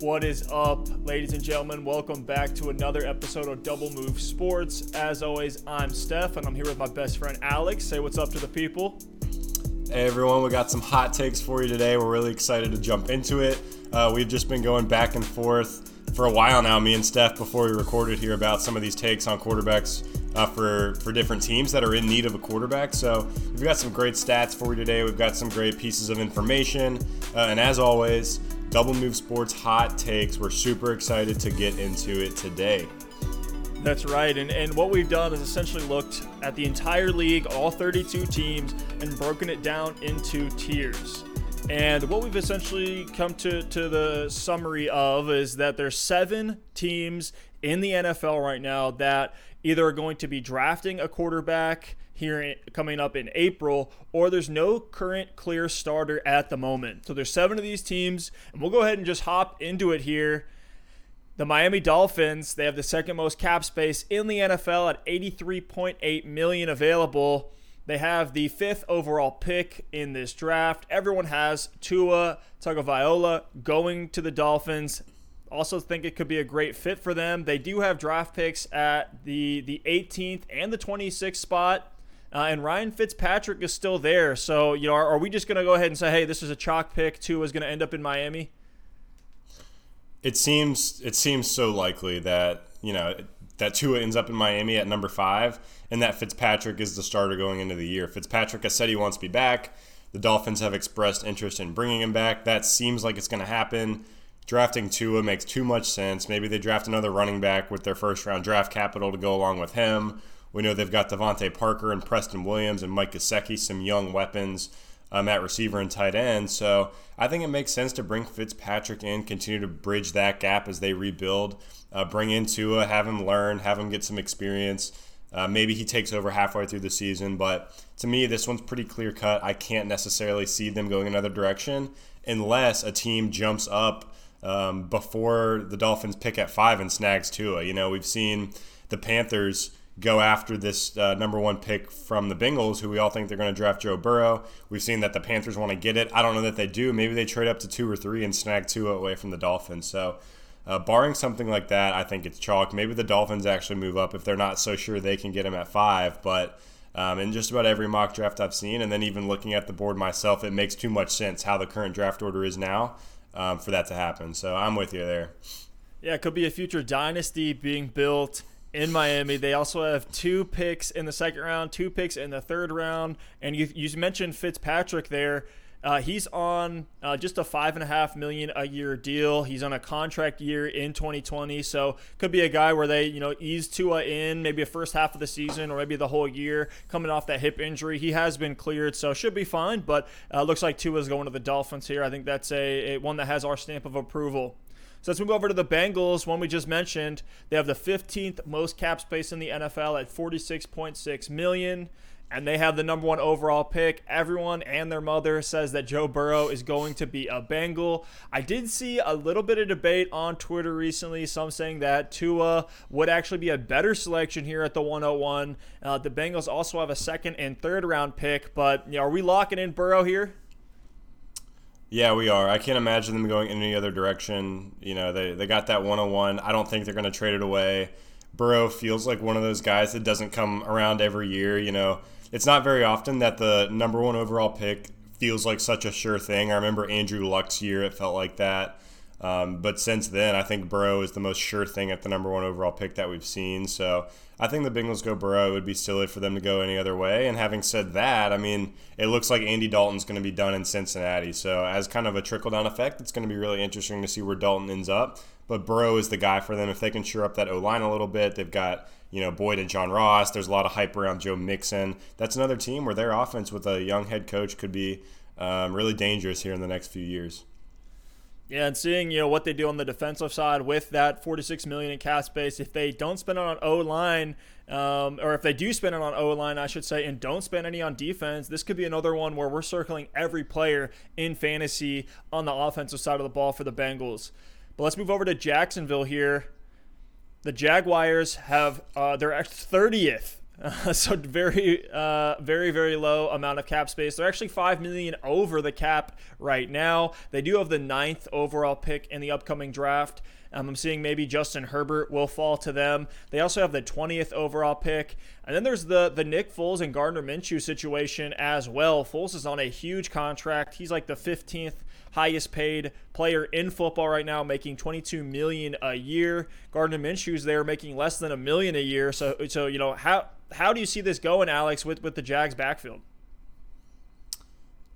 What is up, ladies and gentlemen? Welcome back to another episode of Double Move Sports. As always, I'm Steph, and I'm here with my best friend Alex. Say what's up to the people. Hey everyone, we got some hot takes for you today. We're really excited to jump into it. Uh, we've just been going back and forth for a while now, me and Steph, before we recorded here about some of these takes on quarterbacks uh, for for different teams that are in need of a quarterback. So we've got some great stats for you today. We've got some great pieces of information, uh, and as always, Double Move Sports hot takes. We're super excited to get into it today. That's right. And, and what we've done is essentially looked at the entire league, all 32 teams, and broken it down into tiers. And what we've essentially come to, to the summary of is that there's seven teams in the NFL right now that either are going to be drafting a quarterback here in, coming up in April, or there's no current clear starter at the moment. So there's seven of these teams, and we'll go ahead and just hop into it here. The Miami Dolphins, they have the second most cap space in the NFL at 83.8 million available. They have the fifth overall pick in this draft. Everyone has Tua Tagovailoa going to the Dolphins. Also think it could be a great fit for them. They do have draft picks at the the 18th and the 26th spot. Uh, and Ryan Fitzpatrick is still there. So, you know, are, are we just going to go ahead and say, hey, this is a chalk pick. Tua is going to end up in Miami? It seems it seems so likely that you know that Tua ends up in Miami at number five, and that Fitzpatrick is the starter going into the year. Fitzpatrick has said he wants to be back. The Dolphins have expressed interest in bringing him back. That seems like it's going to happen. Drafting Tua makes too much sense. Maybe they draft another running back with their first round draft capital to go along with him. We know they've got DeVante Parker and Preston Williams and Mike Gesicki, some young weapons um, at receiver and tight end. So I think it makes sense to bring Fitzpatrick in, continue to bridge that gap as they rebuild. Uh, bring in Tua, have him learn, have him get some experience. Uh, maybe he takes over halfway through the season, but to me, this one's pretty clear cut. I can't necessarily see them going another direction unless a team jumps up um, before the Dolphins pick at five and snags Tua. You know, we've seen the Panthers go after this uh, number one pick from the Bengals, who we all think they're going to draft Joe Burrow. We've seen that the Panthers want to get it. I don't know that they do. Maybe they trade up to two or three and snag Tua away from the Dolphins. So, uh, barring something like that, I think it's chalk. Maybe the Dolphins actually move up if they're not so sure they can get him at five. But um, in just about every mock draft I've seen, and then even looking at the board myself, it makes too much sense how the current draft order is now um, for that to happen. So I'm with you there. Yeah, it could be a future dynasty being built in Miami. They also have two picks in the second round, two picks in the third round, and you, you mentioned Fitzpatrick there. Uh, he's on uh, just a five and a half million a year deal. He's on a contract year in 2020, so could be a guy where they you know ease Tua in maybe a first half of the season or maybe the whole year coming off that hip injury. He has been cleared, so should be fine. But uh, looks like Tua's going to the Dolphins here. I think that's a, a one that has our stamp of approval. So let's move over to the Bengals. One we just mentioned, they have the 15th most cap space in the NFL at 46.6 million, and they have the number one overall pick. Everyone and their mother says that Joe Burrow is going to be a Bengal. I did see a little bit of debate on Twitter recently. Some saying that Tua would actually be a better selection here at the 101. Uh, the Bengals also have a second and third round pick, but you know, are we locking in Burrow here? Yeah, we are. I can't imagine them going in any other direction. You know, they, they got that 101. I don't think they're going to trade it away. Burrow feels like one of those guys that doesn't come around every year. You know, it's not very often that the number one overall pick feels like such a sure thing. I remember Andrew Luck's year, it felt like that. Um, but since then, I think Burrow is the most sure thing at the number one overall pick that we've seen. So I think the Bengals go Burrow. It would be silly for them to go any other way. And having said that, I mean, it looks like Andy Dalton's going to be done in Cincinnati. So as kind of a trickle down effect, it's going to be really interesting to see where Dalton ends up. But Burrow is the guy for them if they can shore up that O line a little bit. They've got you know Boyd and John Ross. There's a lot of hype around Joe Mixon. That's another team where their offense with a young head coach could be um, really dangerous here in the next few years. Yeah, and seeing you know what they do on the defensive side with that 46 million in cap space, if they don't spend it on O line, um, or if they do spend it on O line, I should say, and don't spend any on defense, this could be another one where we're circling every player in fantasy on the offensive side of the ball for the Bengals. But let's move over to Jacksonville here. The Jaguars have uh, their 30th Uh, so very, uh, very, very low amount of cap space. They're actually five million over the cap right now. They do have the ninth overall pick in the upcoming draft. Um, I'm seeing maybe Justin Herbert will fall to them. They also have the 20th overall pick. And then there's the the Nick Foles and Gardner Minshew situation as well. Foles is on a huge contract. He's like the 15th highest paid player in football right now, making 22 million a year. Gardner Minshew's there making less than a million a year. So so you know how how do you see this going, Alex, with with the Jags backfield?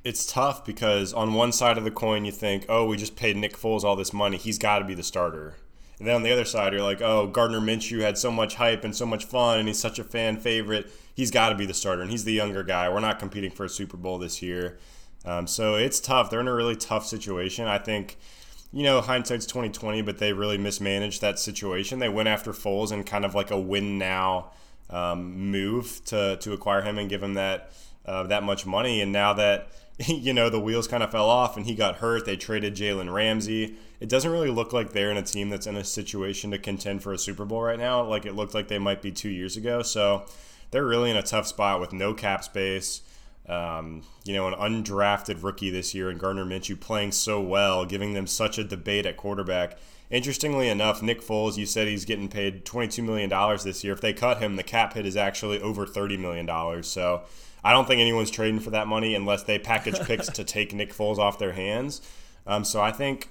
it's tough because on one side of the coin you think, oh, we just paid Nick Foles all this money, he's got to be the starter. And then on the other side, you're like, oh, Gardner Minshew had so much hype and so much fun, and he's such a fan favorite. He's got to be the starter, and he's the younger guy. We're not competing for a Super Bowl this year, um, so it's tough. They're in a really tough situation. I think, you know, hindsight's 2020, but they really mismanaged that situation. They went after Foles and kind of like a win now um, move to to acquire him and give him that uh, that much money, and now that you know, the wheels kind of fell off and he got hurt. They traded Jalen Ramsey. It doesn't really look like they're in a team that's in a situation to contend for a Super Bowl right now, like it looked like they might be two years ago. So they're really in a tough spot with no cap space. Um, you know, an undrafted rookie this year and Gardner Minshew playing so well, giving them such a debate at quarterback. Interestingly enough, Nick Foles, you said he's getting paid $22 million this year. If they cut him, the cap hit is actually over $30 million. So I don't think anyone's trading for that money unless they package picks to take Nick Foles off their hands. Um, so I think,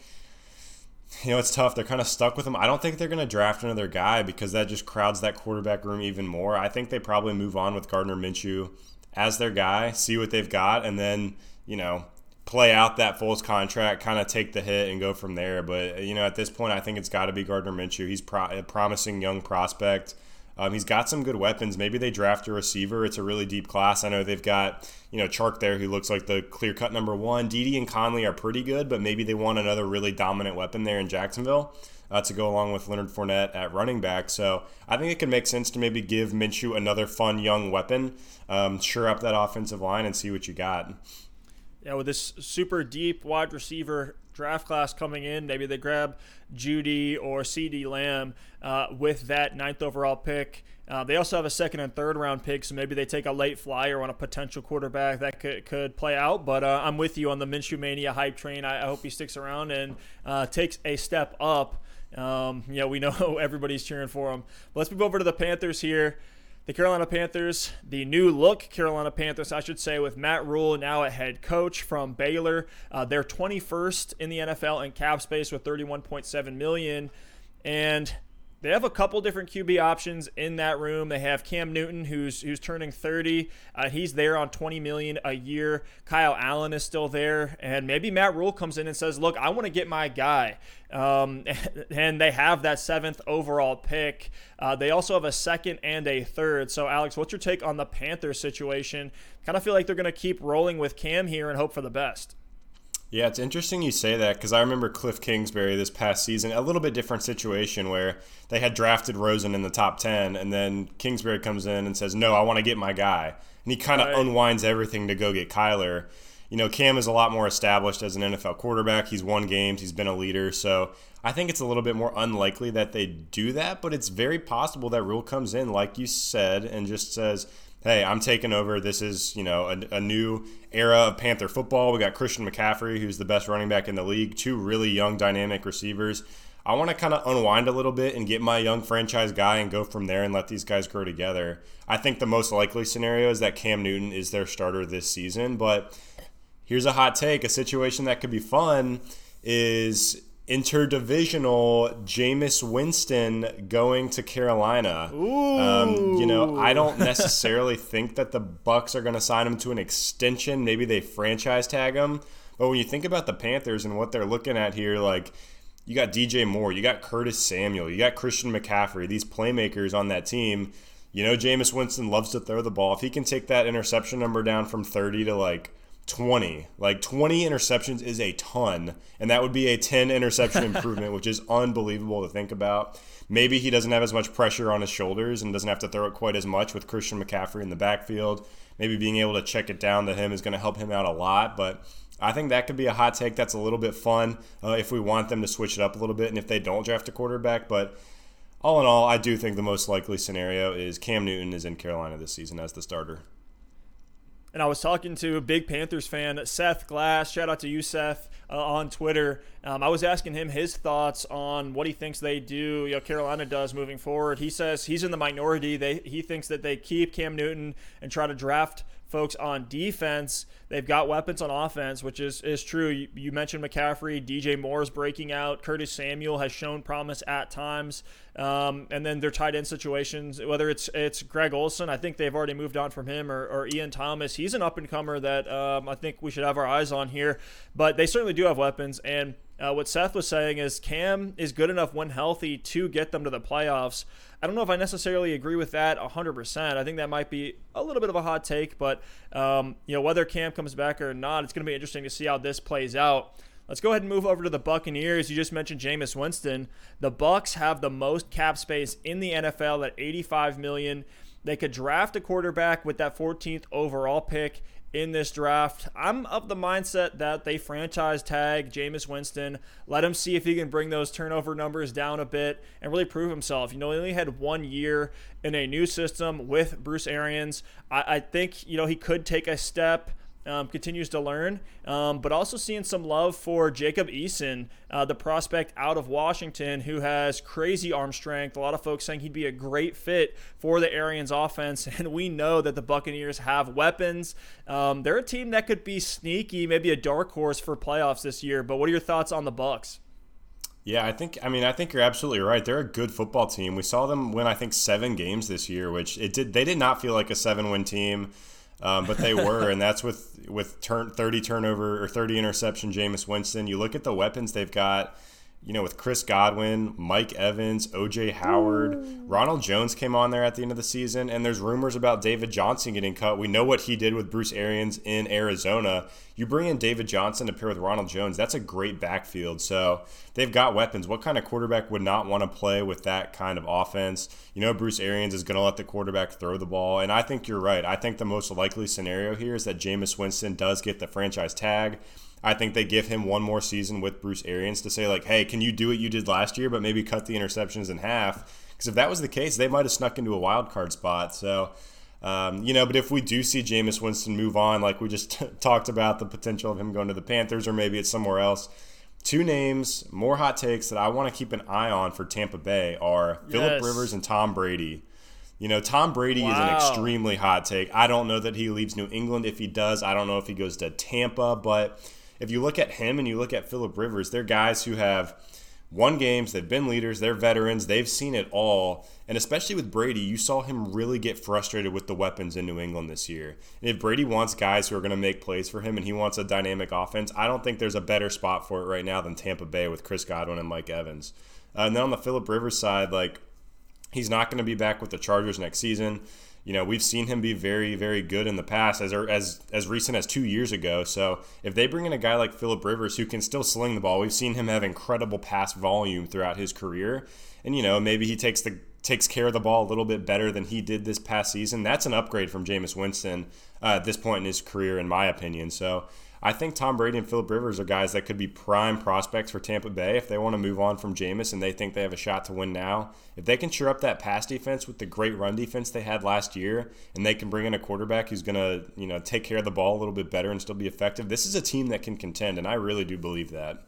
you know, it's tough. They're kind of stuck with him. I don't think they're going to draft another guy because that just crowds that quarterback room even more. I think they probably move on with Gardner Minshew as their guy, see what they've got, and then, you know, play out that Foles contract, kind of take the hit and go from there. But, you know, at this point, I think it's got to be Gardner Minshew. He's pro- a promising young prospect. Um, he's got some good weapons. Maybe they draft a receiver. It's a really deep class. I know they've got you know Chark there, who looks like the clear cut number one. Dede and Conley are pretty good, but maybe they want another really dominant weapon there in Jacksonville. Uh, to go along with Leonard Fournette at running back. So I think it could make sense to maybe give Minshew another fun young weapon, um, sure up that offensive line and see what you got. Yeah, with this super deep wide receiver draft class coming in, maybe they grab Jeudy or CeeDee Lamb uh, with that ninth overall pick. Uh, they also have a second and third round pick, so maybe they take a late flyer on a potential quarterback that could, could play out. But uh, I'm with you on the Minshew Mania hype train. I, I hope he sticks around and uh, takes a step up. Um, yeah, we know everybody's cheering for him. But let's move over to the Panthers here. The Carolina Panthers, the new look Carolina Panthers, I should say, with Matt Rhule now a head coach from Baylor. Uh, they're 21st in the NFL in cap space with 31.7 million, and they have a couple different QB options in that room. They have Cam Newton, who's who's turning 30. Uh, he's there on 20 million a year. Kyle Allen is still there, and maybe Matt Rhule comes in and says, "Look, I want to get my guy." Um, and they have that seventh overall pick. Uh, they also have a second and a third. So, Alex, what's your take on the Panthers situation? Kind of feel like they're going to keep rolling with Cam here and hope for the best. Yeah, it's interesting you say that because I remember Cliff Kingsbury this past season, a little bit different situation where they had drafted Rosen in the top 10, and then Kingsbury comes in and says, No, I want to get my guy. And he kind of right. unwinds everything to go get Kyler. You know, Cam is a lot more established as an NFL quarterback. He's won games, he's been a leader. So I think it's a little bit more unlikely that they do that, but it's very possible that Rhule comes in, like you said, and just says, hey, I'm taking over. This is, you know, a, a, new era of Panther football. We got Christian McCaffrey, who's the best running back in the league, two really young, dynamic receivers. I want to kind of unwind a little bit and get my young franchise guy and go from there and let these guys grow together. I think the most likely scenario is that Cam Newton is their starter this season. But here's a hot take a situation that could be fun is interdivisional Jameis Winston going to Carolina. Um, you know, I don't necessarily think that the Bucs are going to sign him to an extension. Maybe they franchise tag him. But when you think about the Panthers and what they're looking at here, like you got DJ Moore, you got Curtis Samuel, you got Christian McCaffrey, these playmakers on that team. You know, Jameis Winston loves to throw the ball. If he can take that interception number down from 30 to like 20. Like 20 interceptions is a ton, and that would be a 10 interception improvement, which is unbelievable to think about. Maybe he doesn't have as much pressure on his shoulders and doesn't have to throw it quite as much with Christian McCaffrey in the backfield. Maybe being able to check it down to him is going to help him out a lot, but I think that could be a hot take that's a little bit fun uh, if we want them to switch it up a little bit and if they don't draft a quarterback. But all in all, I do think the most likely scenario is Cam Newton is in Carolina this season as the starter. And I was talking to a big Panthers fan, Seth Glass. Shout out to you, Seth, uh, on Twitter. Um, I was asking him his thoughts on what he thinks they do, you know, Carolina does moving forward. He says he's in the minority. They he thinks that they keep Cam Newton and try to draft folks on defense. They've got weapons on offense, which is, is true. You, you mentioned McCaffrey, DJ Moore's breaking out. Curtis Samuel has shown promise at times. Um, and then their tight end situations, whether it's it's Greg Olsen, I think they've already moved on from him, or, or Ian Thomas. He's an up and comer that um, I think we should have our eyes on here. But they certainly do have weapons. And uh, what Seth was saying is Cam is good enough when healthy to get them to the playoffs. I don't know if I necessarily agree with that 100%. I think that might be a little bit of a hot take, but um, you know whether Cam comes back or not, it's going to be interesting to see how this plays out. Let's go ahead and move over to the Buccaneers. You just mentioned Jameis Winston. The Bucs have the most cap space in the NFL at 85 million. They could draft a quarterback with that 14th overall pick in this draft. I'm of the mindset that they franchise tag Jameis Winston, let him see if he can bring those turnover numbers down a bit and really prove himself. You know, he only had one year in a new system with Bruce Arians. I, I think, you know, he could take a step um, continues to learn, um, but also seeing some love for Jacob Eason, uh, the prospect out of Washington, who has crazy arm strength. A lot of folks saying he'd be a great fit for the Arians offense, and we know that the Buccaneers have weapons. Um, they're a team that could be sneaky, maybe a dark horse for playoffs this year. But what are your thoughts on the Bucs? Yeah, I think I mean I think you're absolutely right. They're a good football team. We saw them win I think 7 games this year, which it did they did not feel like a 7-win team. Um, but they were, and that's with with turn, 30 turnover or 30 interception. Jameis Winston. You look at the weapons they've got. You know, with Chris Godwin, Mike Evans, OJ Howard, Ooh. Ronald Jones came on there at the end of the season, and there's rumors about David Johnson getting cut. We know what he did with Bruce Arians in Arizona. You bring in David Johnson to pair with Ronald Jones, that's a great backfield. So they've got weapons. What kind of quarterback would not want to play with that kind of offense? You know, Bruce Arians is going to let the quarterback throw the ball. And I think you're right. I think the most likely scenario here is that Jameis Winston does get the franchise tag. I think they give him one more season with Bruce Arians to say, like, hey, can you do what you did last year, but maybe cut the interceptions in half? Because if that was the case, they might have snuck into a wild card spot. So, um, you know, but if we do see Jameis Winston move on, like we just t- talked about the potential of him going to the Panthers or maybe it's somewhere else, two names, more hot takes that I want to keep an eye on for Tampa Bay are yes. Philip Rivers and Tom Brady. You know, Tom Brady wow. is an extremely hot take. I don't know that he leaves New England. If he does, I don't know if he goes to Tampa. But if you look at him and you look at Philip Rivers, they're guys who have won games, they've been leaders, they're veterans, they've seen it all. And especially with Brady, you saw him really get frustrated with the weapons in New England this year. And if Brady wants guys who are going to make plays for him and he wants a dynamic offense, I don't think there's a better spot for it right now than Tampa Bay with Chris Godwin and Mike Evans. Uh, and then on the Philip Rivers side, like, he's not going to be back with the Chargers next season you know we've seen him be very very good in the past as as as recent as two years ago. So if they bring in a guy like philip rivers who can still sling the ball we've seen him have incredible pass volume throughout his career. And you know maybe he takes the takes care of the ball a little bit better than he did this past season. That's an upgrade from Jameis Winston uh, at this point in his career in my opinion. So I think Tom Brady and Philip Rivers are guys that could be prime prospects for Tampa Bay if they want to move on from Jameis and they think they have a shot to win now. If they can cheer up that pass defense with the great run defense they had last year, and they can bring in a quarterback who's going to you know take care of the ball a little bit better and still be effective, this is a team that can contend, and I really do believe that.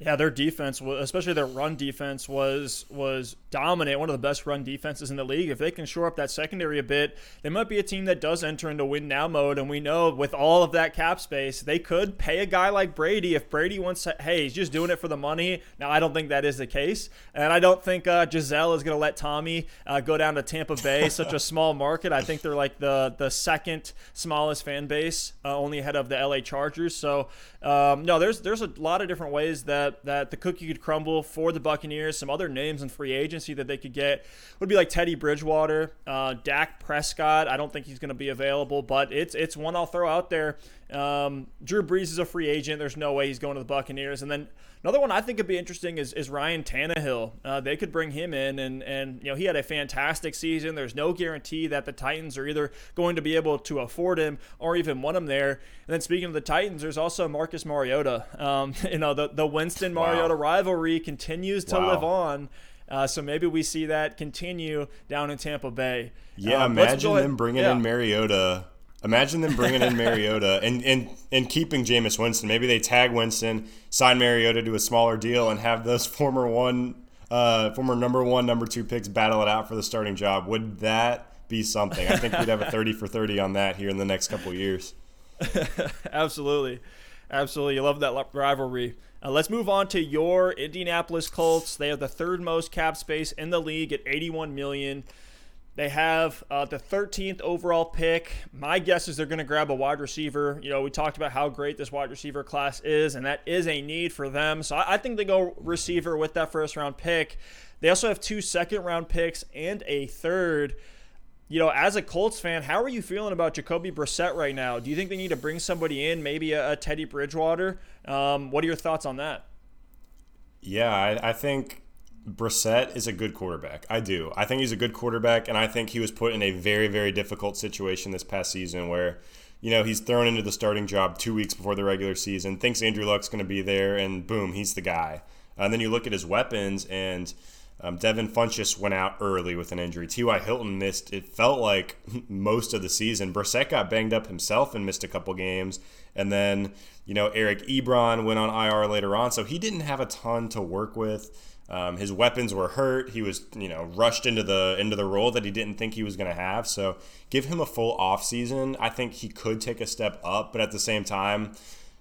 Yeah, their defense, especially their run defense, was was dominant. One of the best run defenses in the league. If they can shore up that secondary a bit, they might be a team that does enter into win now mode. And we know with all of that cap space, they could pay a guy like Brady if Brady wants. To, hey, he's just doing it for the money. Now I don't think that is the case, and I don't think uh, Gisele is going to let Tommy uh, go down to Tampa Bay, such a small market. I think they're like the the second smallest fan base, uh, only ahead of the LA Chargers. So um, no, there's there's a lot of different ways that that the cookie could crumble for the Buccaneers. Some other names in free agency that they could get would be like Teddy Bridgewater, uh, Dak Prescott. I don't think he's going to be available, but it's it's one I'll throw out there. Um, Drew Brees is a free agent. There's no way he's going to the Buccaneers. And then another one I think could be interesting is, is Ryan Tannehill. Uh, they could bring him in, and and you know he had a fantastic season. There's no guarantee that the Titans are either going to be able to afford him or even want him there. And then speaking of the Titans, there's also Marcus Mariota. Um, you know the the Winston Mariota wow. rivalry continues to wow. live on. Uh, so maybe we see that continue down in Tampa Bay. Yeah, Um, imagine them bringing yeah. in Mariota. Imagine them bringing in Mariota and, and, and keeping Jameis Winston. Maybe they tag Winston, sign Mariota to a smaller deal, and have those former one, uh, former number one, number two picks battle it out for the starting job. Would that be something? I think we'd have a thirty for thirty on that here in the next couple of years. Absolutely. Absolutely. You love that rivalry. Uh, let's move on to your Indianapolis Colts. They have the third most cap space in the league at 81 million. They have uh, the 13th overall pick. My guess is they're going to grab a wide receiver. You know, we talked about how great this wide receiver class is, and that is a need for them. So I, I think they go receiver with that first round pick. They also have two second round picks and a third you know, as a Colts fan, how are you feeling about Jacoby Brissett right now? Do you think they need to bring somebody in, maybe a, a Teddy Bridgewater? Um, what are your thoughts on that? Yeah, I, I think Brissett is a good quarterback. I do. I think he's a good quarterback, and I think he was put in a very, very difficult situation this past season where, you know, he's thrown into the starting job two weeks before the regular season, thinks Andrew Luck's going to be there, and boom, he's the guy. And then you look at his weapons, and um, Devin Funchess went out early with an injury. T.Y. Hilton missed, it felt like most of the season. Brissett got banged up himself and missed a couple games. And then, you know, Eric Ebron went on IR later on. So he didn't have a ton to work with. Um, his weapons were hurt. He was, you know, rushed into the into the role that he didn't think he was going to have. So give him a full off season. I think he could take a step up, but at the same time,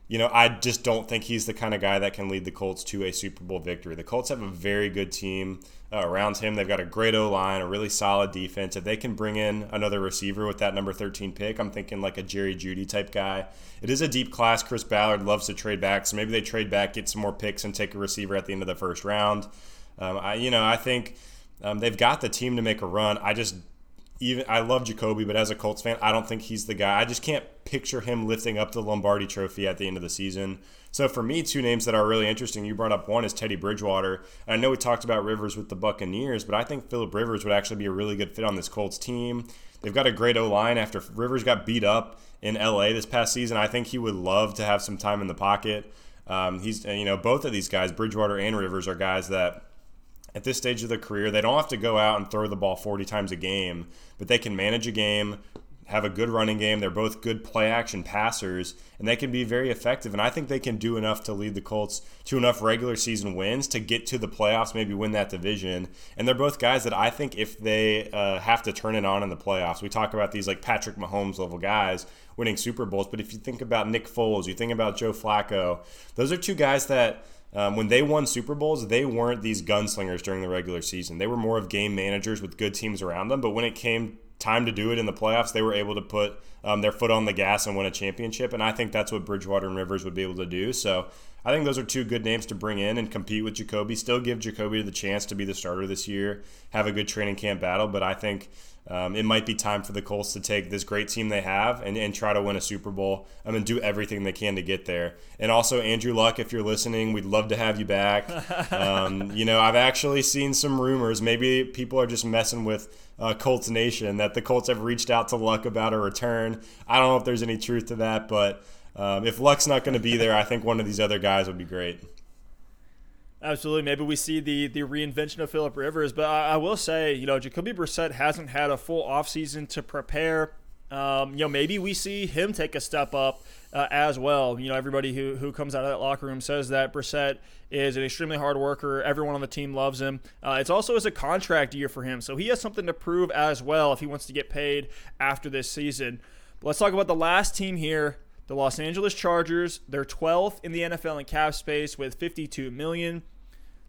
you know, I just don't think he's the kind of guy that can lead the Colts to a Super Bowl victory. The Colts have a very good team uh, around him. They've got a great O line, a really solid defense. If they can bring in another receiver with that number 13 pick, I'm thinking like a Jerry Jeudy type guy. It is a deep class. Chris Ballard loves to trade back, so maybe they trade back, get some more picks, and take a receiver at the end of the first round. Um, I, you know, I think um, they've got the team to make a run. I just even I love Jacoby, but as a Colts fan, I don't think he's the guy. I just can't picture him lifting up the Lombardi Trophy at the end of the season. So for me, two names that are really interesting. You brought up one is Teddy Bridgewater. I know we talked about Rivers with the Buccaneers, but I think Philip Rivers would actually be a really good fit on this Colts team. They've got a great O line after Rivers got beat up in LA this past season. I think he would love to have some time in the pocket. Um, he's you know both of these guys, Bridgewater and Rivers, are guys that at this stage of their career, they don't have to go out and throw the ball 40 times a game, but they can manage a game, have a good running game. They're both good play action passers, and they can be very effective. And I think they can do enough to lead the Colts to enough regular season wins to get to the playoffs, maybe win that division. And they're both guys that I think if they uh, have to turn it on in the playoffs, we talk about these like Patrick Mahomes level guys winning Super Bowls. But if you think about Nick Foles, you think about Joe Flacco, those are two guys that. Um, when they won Super Bowls, they weren't these gunslingers during the regular season. They were more of game managers with good teams around them. But when it came time to do it in the playoffs, they were able to put um, their foot on the gas and win a championship. And I think that's what Bridgewater and Rivers would be able to do. So I think those are two good names to bring in and compete with Jacoby. Still give Jacoby the chance to be the starter this year, have a good training camp battle. But I think um, it might be time for the Colts to take this great team they have and, and try to win a Super Bowl um, and do everything they can to get there. And also, Andrew Luck, if you're listening, we'd love to have you back. Um, you know, I've actually seen some rumors. Maybe people are just messing with uh, Colts Nation that the Colts have reached out to Luck about a return. I don't know if there's any truth to that, but um, if Luck's not going to be there, I think one of these other guys would be great. Absolutely. Maybe we see the the reinvention of Philip Rivers, but I, I will say, you know, Jacoby Brissett hasn't had a full offseason to prepare. Um, you know, maybe we see him take a step up uh, as well. You know, everybody who, who comes out of that locker room says that Brissett is an extremely hard worker. Everyone on the team loves him. Uh, it's also as a contract year for him, so he has something to prove as well if he wants to get paid after this season. But let's talk about the last team here the Los Angeles Chargers, they're 12th in the NFL in cap space with 52 million.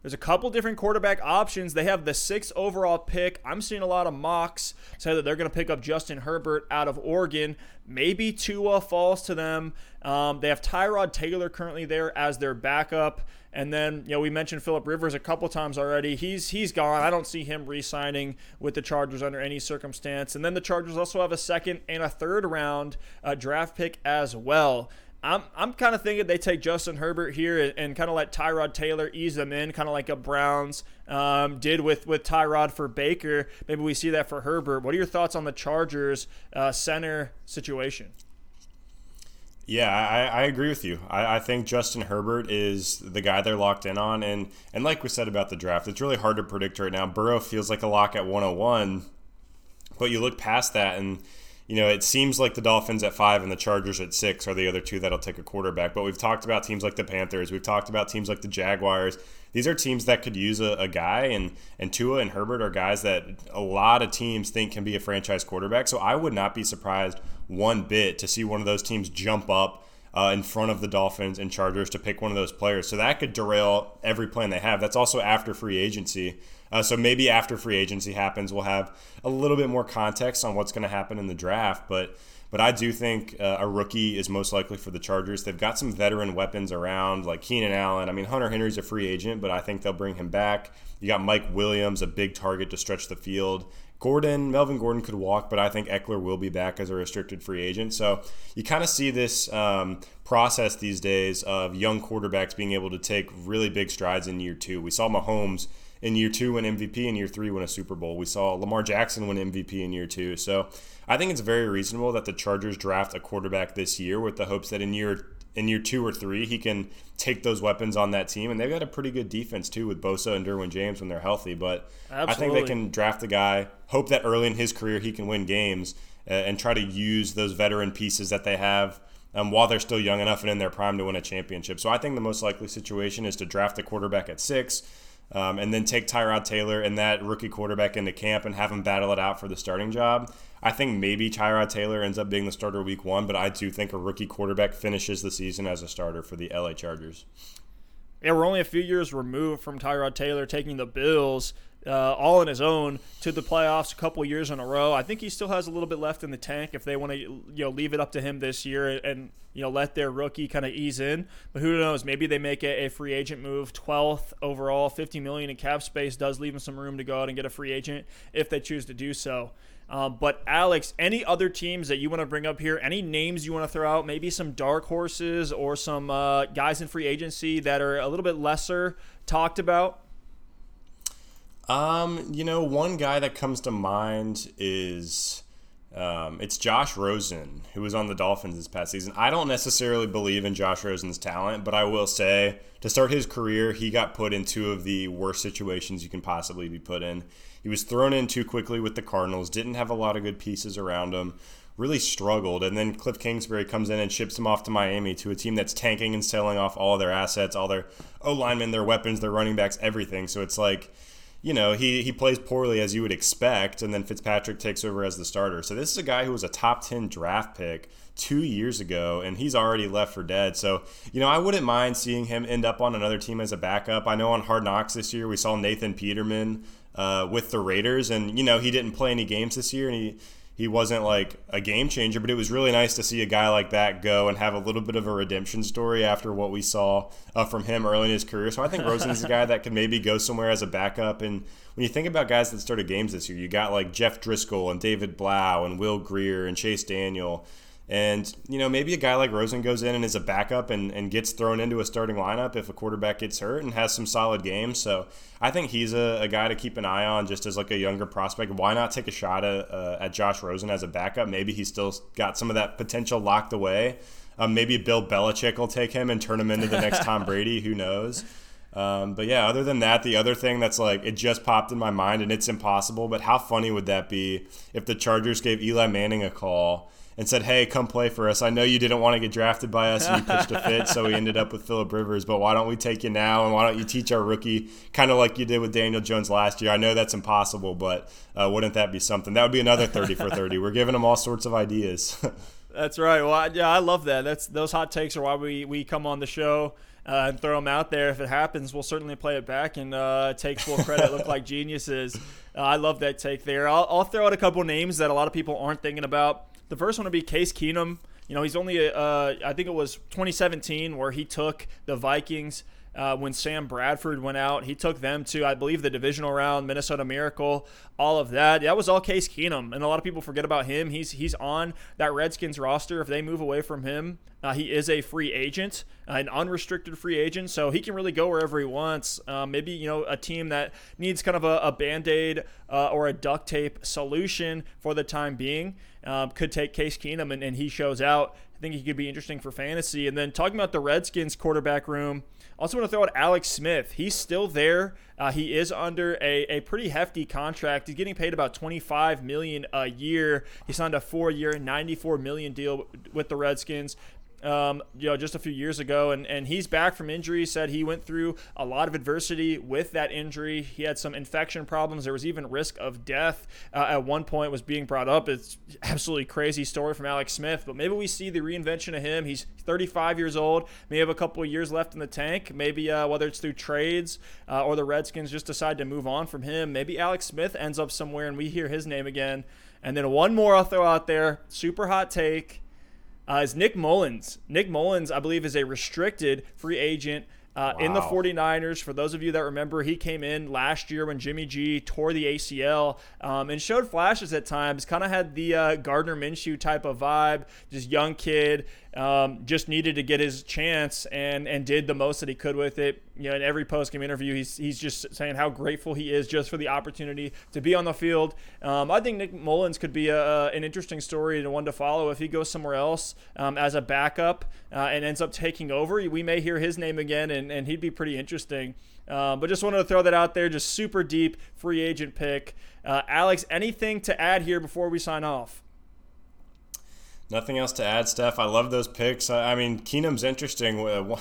There's a couple different quarterback options. They have the sixth overall pick. I'm seeing a lot of mocks say that they're going to pick up Justin Herbert out of Oregon. Maybe Tua falls to them. Um, they have Tyrod Taylor currently there as their backup. And then, you know, we mentioned Philip Rivers a couple times already. He's he's gone. I don't see him re-signing with the Chargers under any circumstance. And then the Chargers also have a second and a third round uh, draft pick as well. I'm, I'm kind of thinking they take Justin Herbert here and, and kind of let Tyrod Taylor ease them in, kind of like a Browns um, did with, with Tyrod for Baker. Maybe we see that for Herbert. What are your thoughts on the Chargers uh, center situation? Yeah, I, I agree with you. I, I think Justin Herbert is the guy they're locked in on, and and like we said about the draft, it's really hard to predict right now. Burrow feels like a lock at 101, but you look past that and you know, it seems like the Dolphins at five and the Chargers at six are the other two that'll take a quarterback. But we've talked about teams like the Panthers. We've talked about teams like the Jaguars. These are teams that could use a, a guy, and, and Tua and Herbert are guys that a lot of teams think can be a franchise quarterback. So I would not be surprised one bit to see one of those teams jump up uh, in front of the Dolphins and Chargers to pick one of those players. So that could derail every plan they have. That's also after free agency. Uh, so maybe after free agency happens, we'll have a little bit more context on what's going to happen in the draft. But but I do think uh, a rookie is most likely for the Chargers. They've got some veteran weapons around, like Keenan Allen. I mean, Hunter Henry's a free agent, but I think they'll bring him back. You got Mike Williams, a big target to stretch the field. Gordon, Melvin Gordon could walk, but I think Ekeler will be back as a restricted free agent. So you kind of see this um, process these days of young quarterbacks being able to take really big strides in year two. We saw Mahomes in year two win MVP, in year three win a Super Bowl. We saw Lamar Jackson win MVP in year two. So I think it's very reasonable that the Chargers draft a quarterback this year with the hopes that in year in year two or three he can take those weapons on that team. And they've got a pretty good defense too with Bosa and Derwin James when they're healthy. But Absolutely. I think they can draft a guy, hope that early in his career he can win games, uh, and try to use those veteran pieces that they have. Um, while they're still young enough and in their prime to win a championship. So I think the most likely situation is to draft a quarterback at six, um, and then take Tyrod Taylor and that rookie quarterback into camp and have him battle it out for the starting job. I think maybe Tyrod Taylor ends up being the starter week one, but I do think a rookie quarterback finishes the season as a starter for the LA Chargers. Yeah, we're only a few years removed from Tyrod Taylor taking the Bills uh, all on his own to the playoffs a couple years in a row. I think he still has a little bit left in the tank if they want to you know leave it up to him this year and you know let their rookie kind of ease in. But who knows? Maybe they make a, a free agent move, 12th overall, 50 million in cap space does leave him some room to go out and get a free agent if they choose to do so. Um, but Alex, any other teams that you want to bring up here? Any names you want to throw out? Maybe some dark horses or some uh, guys in free agency that are a little bit lesser talked about. Um, you know, one guy that comes to mind is um, it's Josh Rosen, who was on the Dolphins this past season. I don't necessarily believe in Josh Rosen's talent, but I will say to start his career, he got put in two of the worst situations you can possibly be put in. He was thrown in too quickly with the Cardinals, didn't have a lot of good pieces around him, really struggled. And then Cliff Kingsbury comes in and ships him off to Miami to a team that's tanking and selling off all their assets, all their O linemen, their weapons, their running backs, everything. So it's like you know, he, he plays poorly as you would expect, and then Fitzpatrick takes over as the starter. So this is a guy who was a top 10 draft pick two years ago, and he's already left for dead. So, you know, I wouldn't mind seeing him end up on another team as a backup. I know on Hard Knocks this year, we saw Nathan Peterman uh, with the Raiders, and, you know, he didn't play any games this year, and he he wasn't like a game changer, but it was really nice to see a guy like that go and have a little bit of a redemption story after what we saw uh, from him early in his career. So I think Rosen's a guy that could maybe go somewhere as a backup. And when you think about guys that started games this year, you got like Jeff Driskel and David Blough and Will Grier and Chase Daniel. And, you know, maybe a guy like Rosen goes in and is a backup and, and gets thrown into a starting lineup if a quarterback gets hurt and has some solid games. So I think he's a, a guy to keep an eye on just as like a younger prospect. Why not take a shot at, uh, at Josh Rosen as a backup? Maybe he's still got some of that potential locked away. Um, maybe Bill Belichick will take him and turn him into the next Tom Brady. Who knows? Um, but yeah, other than that, the other thing that's like it just popped in my mind and it's impossible. But how funny would that be if the Chargers gave Eli Manning a call and said, "Hey, come play for us. I know you didn't want to get drafted by us, and you pitched a fit, so we ended up with Philip Rivers. But why don't we take you now, and why don't you teach our rookie, kind of like you did with Daniel Jones last year? I know that's impossible, but uh, wouldn't that be something? That would be another thirty for thirty. We're giving them all sorts of ideas. that's right. Well, yeah, I love that. That's those hot takes are why we we come on the show. Uh, and throw them out there. If it happens, we'll certainly play it back and uh, take full credit. look like geniuses. Uh, I love that take there. I'll, I'll, throw out a couple names that a lot of people aren't thinking about. The first one would be Case Keenum. You know, he's only, uh, I think it was 2017 where he took the Vikings uh, when Sam Bradford went out. He took them to, I believe, the divisional round, Minnesota Miracle, all of that. That was all Case Keenum, and a lot of people forget about him. He's he's on that Redskins roster. If they move away from him, uh, he is a free agent, uh, an unrestricted free agent, so he can really go wherever he wants. Uh, maybe you know a team that needs kind of a, a band aid uh, or a duct tape solution for the time being. um, could take Case Keenum and, and he shows out. I think he could be interesting for fantasy. And then talking about the Redskins quarterback room, also want to throw out Alex Smith. He's still there. Uh, he is under a, a pretty hefty contract. He's getting paid about 25 million a year. He signed a four-year, 94 million deal with the Redskins um, you know, just a few years ago, and, and he's back from injury. Said he went through a lot of adversity with that injury. He had some infection problems. There was even risk of death uh, at one point was being brought up. It's absolutely crazy story from Alex Smith, but maybe we see the reinvention of him. He's 35 years old, may have a couple of years left in the tank. Maybe uh, whether it's through trades uh, or the Redskins just decide to move on from him. Maybe Alex Smith ends up somewhere and we hear his name again. And then one more I'll throw out there, super hot take uh, is Nick Mullens. Nick Mullens, I believe, is a restricted free agent. Uh, wow. In the 49ers, for those of you that remember, he came in last year when Jimmy G tore the ACL um, and showed flashes at times. Kind of had the uh, Gardner Minshew type of vibe, just young kid, um, just needed to get his chance and and did the most that he could with it. You know, in every post game interview, he's he's just saying how grateful he is just for the opportunity to be on the field. Um, I think Nick Mullens could be a, an interesting story and one to follow if he goes somewhere else um, as a backup uh, and ends up taking over. We may hear his name again, and, and he'd be pretty interesting. Um, but just wanted to throw that out there. Just super deep free agent pick. Uh, Alex, anything to add here before we sign off? Nothing else to add, Steph. I love those picks. I mean, Keenum's interesting. Uh,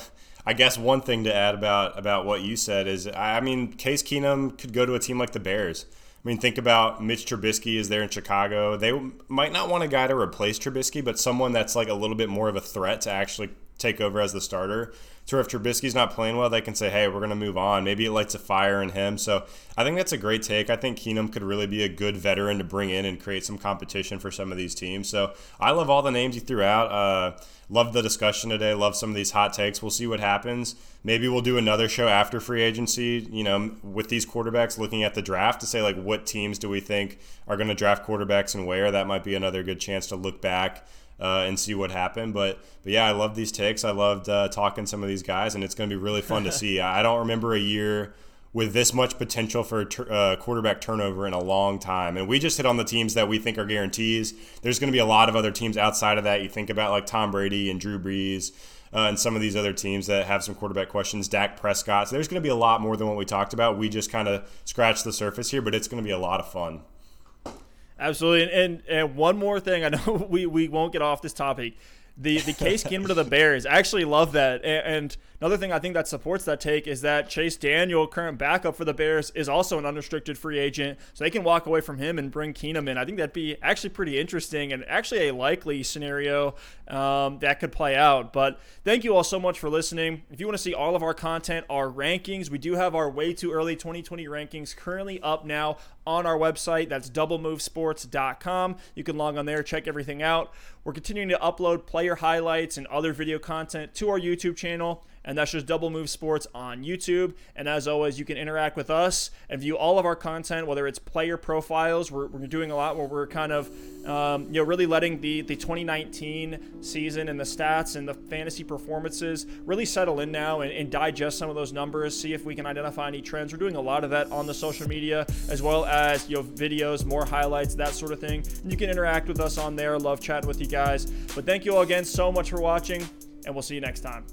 I guess one thing to add about about what you said is, I mean, Case Keenum could go to a team like the Bears. I mean, think about Mitch Trubisky is there in Chicago. They might not want a guy to replace Trubisky, but someone that's like a little bit more of a threat to actually take over as the starter. So if Trubisky's not playing well, they can say, hey, we're going to move on. Maybe it lights a fire in him. So I think that's a great take. I think Keenum could really be a good veteran to bring in and create some competition for some of these teams. So I love all the names you threw out. Uh, love the discussion today. Love some of these hot takes. We'll see what happens. Maybe we'll do another show after free agency, you know, with these quarterbacks looking at the draft to say, like, what teams do we think are going to draft quarterbacks and where? That might be another good chance to look back uh, and see what happened. But but yeah, I love these takes. I loved uh, talking to some of these guys, and it's going to be really fun to see. I don't remember a year with this much potential for uh, quarterback turnover in a long time. And we just hit on the teams that we think are guarantees. There's going to be a lot of other teams outside of that. You think about like Tom Brady and Drew Brees. Uh, and some of these other teams that have some quarterback questions, Dak Prescott. So there's going to be a lot more than what we talked about. We just kind of scratched the surface here, but it's going to be a lot of fun. Absolutely. And, and, and one more thing, I know we, we won't get off this topic. The the Case Keenum to the Bears. I actually love that. And, and Another thing I think that supports that take is that Chase Daniel, current backup for the Bears, is also an unrestricted free agent, so they can walk away from him and bring Keenum in. I think that'd be actually pretty interesting and actually a likely scenario um, that could play out. But thank you all so much for listening. If you want to see all of our content, our rankings, we do have our way too early 2020 rankings currently up now on our website. That's doublemovesports.com. You can log on there, check everything out. We're continuing to upload player highlights and other video content to our YouTube channel and that's just Double Move Sports on YouTube. And as always, you can interact with us and view all of our content, whether it's player profiles. We're, we're doing a lot where we're kind of, um, you know, really letting the the 2019 season and the stats and the fantasy performances really settle in now and, and digest some of those numbers, see if we can identify any trends. We're doing a lot of that on the social media as well as you know videos, more highlights, that sort of thing. And you can interact with us on there. Love chatting with you guys. But thank you all again so much for watching, and we'll see you next time.